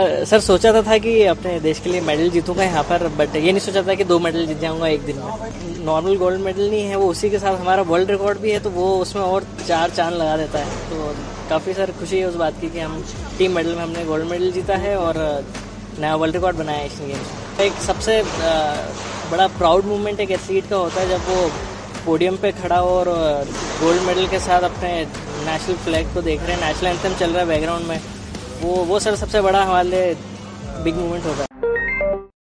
Sir सोचा था, था कि अपने देश के लिए मेडल जीतूँगा यहाँ पर बट ये नहीं सोचा था कि दो मेडल जीत जाऊँगा एक दिन में। नॉर्मल गोल्ड मेडल नहीं है वो उसी के साथ हमारा वर्ल्ड रिकॉर्ड भी है तो वो उसमें और चार चाँद लगा देता है। तो काफ़ी सर खुशी है उस बात की कि हम टीम मेडल में हमने गोल्ड मेडल जीता है और नया वर्ल्ड रिकॉर्ड बनाया एशियन गेम्स एक सबसे बड़ा प्राउड मूवमेंट एक एथलीट का होता है जब वो पोडियम पे खड़ा हो और गोल्ड मेडल के साथ अपने नेशनल फ्लैग को देख रहे हैं। नेशनल एंथम चल रहा है बैकग्राउंड में। वो वो सर सबसे बड़ा हमारे लिए बिग मूवमेंट होगा।